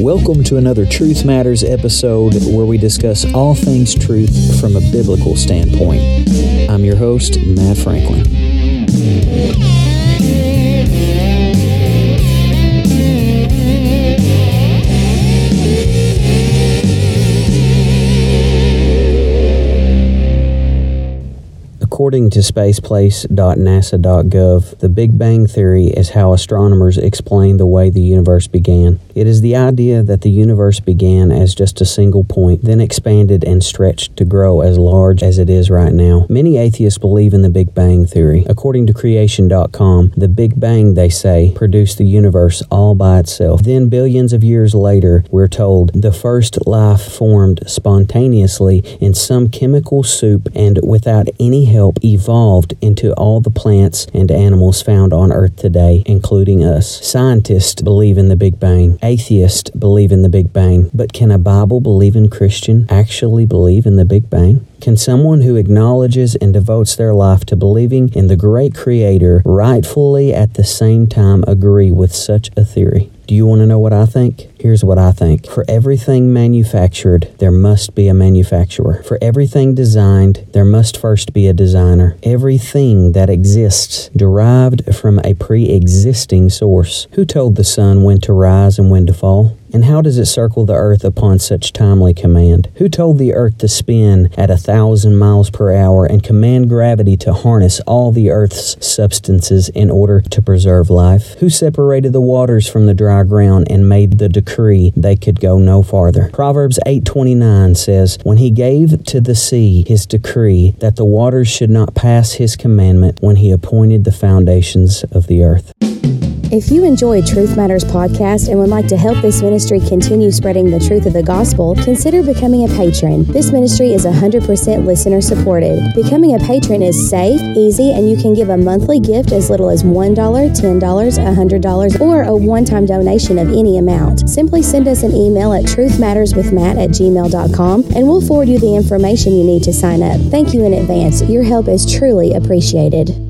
Welcome to another Truth Matters episode where we discuss all things truth from a biblical standpoint. I'm your host, Matt Franklin. According to spaceplace.nasa.gov, the Big Bang Theory is how astronomers explain the way the universe began. It is the idea that the universe began as just a single point, then expanded and stretched to grow as large as it is right now. Many atheists believe in the Big Bang Theory. According to Creation.com, the Big Bang, they say, produced the universe all by itself. Then, billions of years later, we're told the first life formed spontaneously in some chemical soup and without any help help evolved into all the plants and animals found on Earth today, including us. Scientists believe in the Big Bang. Atheists believe in the Big Bang. But can a Bible believing Christian actually believe in the Big Bang? Can someone who acknowledges and devotes their life to believing in the great Creator rightfully at the same time agree with such a theory? Do you want to know what I think? Here's what I think. For everything manufactured, there must be a manufacturer. For everything designed, there must first be a designer. Everything that exists derived from a pre existing source. Who told the sun when to rise and when to fall? And how does it circle the earth upon such timely command? Who told the earth to spin at a thousand miles per hour and command gravity to harness all the earth's substances in order to preserve life? Who separated the waters from the dry ground and made the decree they could go no farther? Proverbs 8:29 says, "When he gave to the sea his decree that the waters should not pass his commandment when he appointed the foundations of the earth." If you enjoy Truth Matters podcast and would like to help this ministry continue spreading the truth of the gospel, consider becoming a patron. This ministry is 100% listener supported. Becoming a patron is safe, easy, and you can give a monthly gift as little as $1, $10, $100, or a one time donation of any amount. Simply send us an email at truthmatterswithmatt at gmail.com and we'll forward you the information you need to sign up. Thank you in advance. Your help is truly appreciated.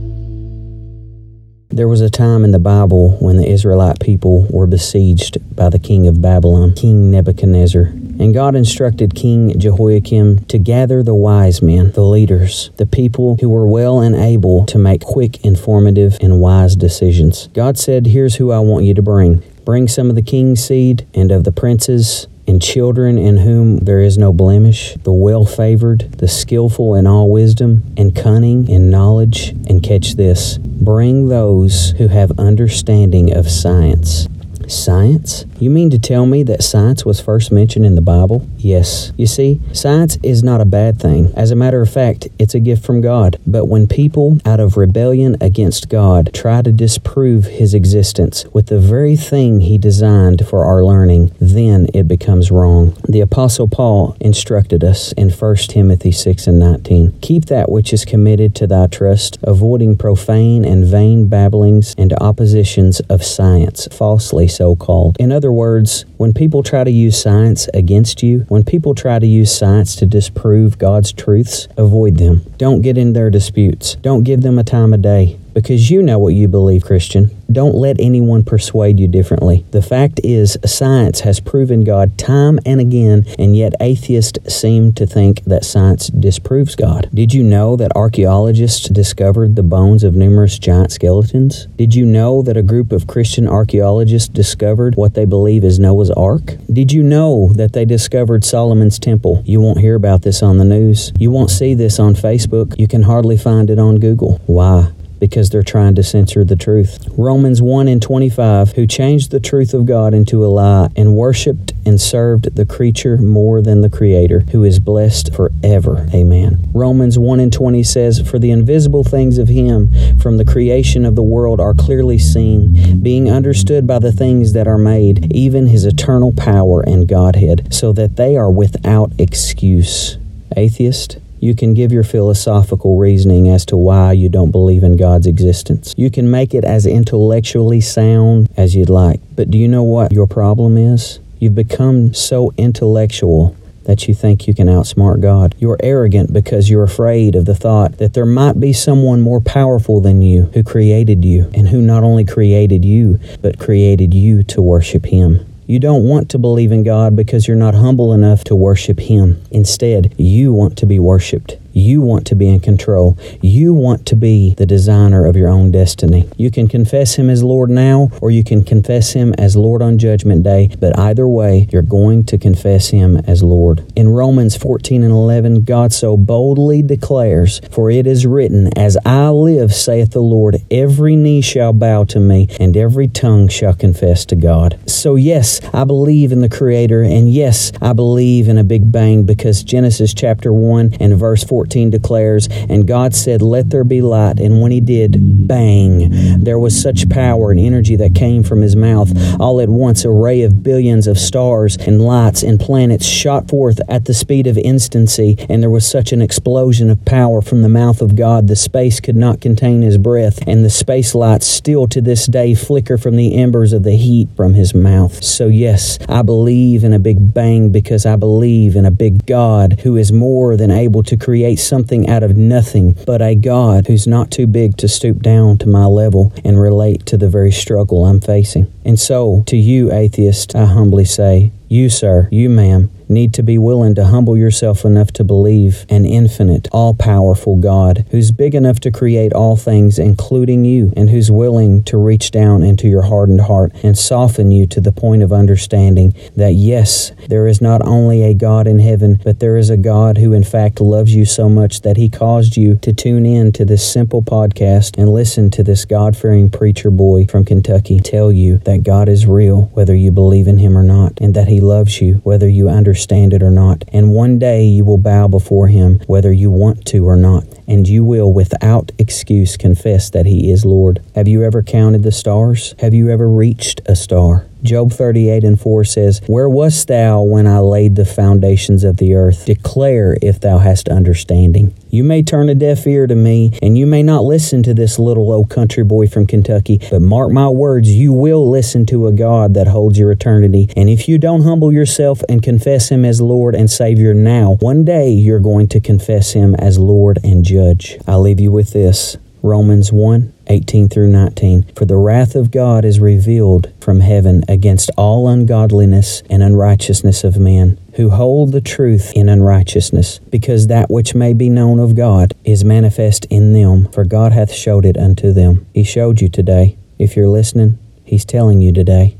There was a time in the Bible when the Israelite people were besieged by the king of Babylon, King Nebuchadnezzar. And God instructed King Jehoiakim to gather the wise men, the leaders, the people who were well and able to make quick, informative, and wise decisions. God said, Here's who I want you to bring. Bring some of the king's seed and of the princes and children in whom there is no blemish, the well favored, the skillful in all wisdom, and cunning in knowledge. And catch this bring those who have understanding of science. Science? You mean to tell me that science was first mentioned in the Bible? Yes. You see, science is not a bad thing. As a matter of fact, it's a gift from God. But when people, out of rebellion against God, try to disprove His existence with the very thing He designed for our learning, then it becomes wrong. The Apostle Paul instructed us in 1 Timothy 6 and 19 Keep that which is committed to thy trust, avoiding profane and vain babblings and oppositions of science, falsely so called. In other words, when people try to use science against you, when people try to use science to disprove God's truths, avoid them. Don't get in their disputes. Don't give them a time of day because you know what you believe, Christian. Don't let anyone persuade you differently. The fact is, science has proven God time and again, and yet atheists seem to think that science disproves God. Did you know that archaeologists discovered the bones of numerous giant skeletons? Did you know that a group of Christian archaeologists discovered what they believe is Noah's Ark? Did you know that they discovered Solomon's Temple? You won't hear about this on the news. You won't see this on Facebook. You can hardly find it on Google. Why? Because they're trying to censor the truth. Romans 1 and 25, who changed the truth of God into a lie and worshiped and served the creature more than the Creator, who is blessed forever. Amen. Romans 1 and 20 says, For the invisible things of Him from the creation of the world are clearly seen, being understood by the things that are made, even His eternal power and Godhead, so that they are without excuse. Atheist, you can give your philosophical reasoning as to why you don't believe in God's existence. You can make it as intellectually sound as you'd like. But do you know what your problem is? You've become so intellectual that you think you can outsmart God. You're arrogant because you're afraid of the thought that there might be someone more powerful than you who created you and who not only created you, but created you to worship Him. You don't want to believe in God because you're not humble enough to worship Him. Instead, you want to be worshiped. You want to be in control. You want to be the designer of your own destiny. You can confess Him as Lord now, or you can confess Him as Lord on Judgment Day, but either way, you're going to confess Him as Lord. In Romans 14 and 11, God so boldly declares, For it is written, As I live, saith the Lord, every knee shall bow to me, and every tongue shall confess to God. So, yes, I believe in the Creator, and yes, I believe in a big bang because Genesis chapter 1 and verse 14 14 declares, And God said, Let there be light. And when he did, bang, there was such power and energy that came from his mouth. All at once, a ray of billions of stars and lights and planets shot forth at the speed of instancy, and there was such an explosion of power from the mouth of God, the space could not contain his breath, and the space lights still to this day flicker from the embers of the heat from his mouth. So, yes, I believe in a big bang because I believe in a big God who is more than able to create something out of nothing, but a God who's not too big to stoop down to my level and relate to the very struggle I'm facing. And so, to you, atheist, I humbly say, you, sir, you, ma'am, need to be willing to humble yourself enough to believe an infinite, all powerful God who's big enough to create all things, including you, and who's willing to reach down into your hardened heart and soften you to the point of understanding that yes, there is not only a God in heaven, but there is a God who, in fact, loves you so much that he caused you to tune in to this simple podcast and listen to this God fearing preacher boy from Kentucky tell you that God is real, whether you believe in him or not, and that he loves you, whether you understand understand it or not. And one day you will bow before him, whether you want to or not, and you will without excuse confess that he is Lord. Have you ever counted the stars? Have you ever reached a star? Job 38 and 4 says, Where wast thou when I laid the foundations of the earth? Declare if thou hast understanding. You may turn a deaf ear to me, and you may not listen to this little old country boy from Kentucky, but mark my words, you will listen to a God that holds your eternity. And if you don't humble yourself and confess Him as Lord and Savior now, one day you're going to confess Him as Lord and Judge. I leave you with this. Romans 1 18 through 19. For the wrath of God is revealed from heaven against all ungodliness and unrighteousness of men, who hold the truth in unrighteousness, because that which may be known of God is manifest in them, for God hath showed it unto them. He showed you today. If you're listening, He's telling you today.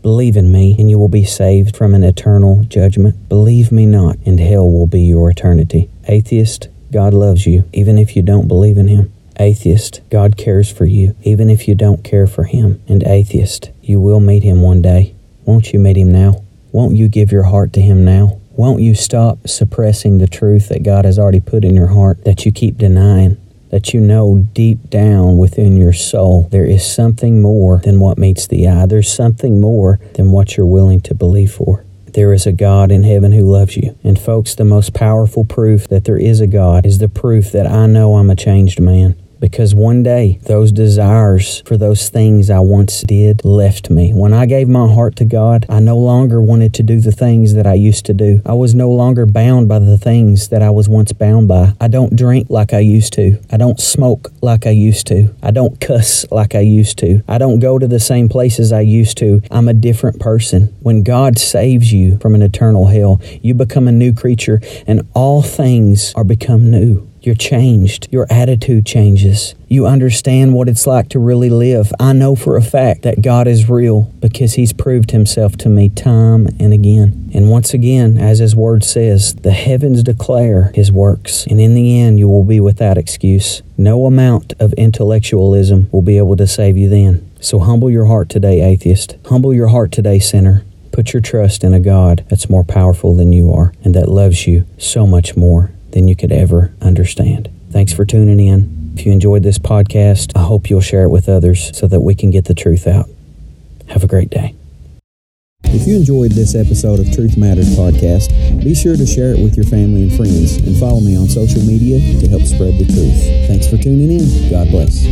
Believe in me, and you will be saved from an eternal judgment. Believe me not, and hell will be your eternity. Atheist, God loves you, even if you don't believe in Him. Atheist, God cares for you, even if you don't care for Him. And atheist, you will meet Him one day. Won't you meet Him now? Won't you give your heart to Him now? Won't you stop suppressing the truth that God has already put in your heart that you keep denying? That you know deep down within your soul there is something more than what meets the eye. There's something more than what you're willing to believe for. There is a God in heaven who loves you. And, folks, the most powerful proof that there is a God is the proof that I know I'm a changed man because one day those desires for those things I once did left me. When I gave my heart to God, I no longer wanted to do the things that I used to do. I was no longer bound by the things that I was once bound by. I don't drink like I used to. I don't smoke like I used to. I don't cuss like I used to. I don't go to the same places I used to. I'm a different person. When God saves you from an eternal hell, you become a new creature and all things are become new. You're changed. Your attitude changes. You understand what it's like to really live. I know for a fact that God is real because He's proved Himself to me time and again. And once again, as His Word says, the heavens declare His works. And in the end, you will be without excuse. No amount of intellectualism will be able to save you then. So humble your heart today, atheist. Humble your heart today, sinner. Put your trust in a God that's more powerful than you are and that loves you so much more than you could ever understand. Thanks for tuning in. If you enjoyed this podcast, I hope you'll share it with others so that we can get the truth out. Have a great day. If you enjoyed this episode of Truth Matters podcast, be sure to share it with your family and friends and follow me on social media to help spread the truth. Thanks for tuning in. God bless.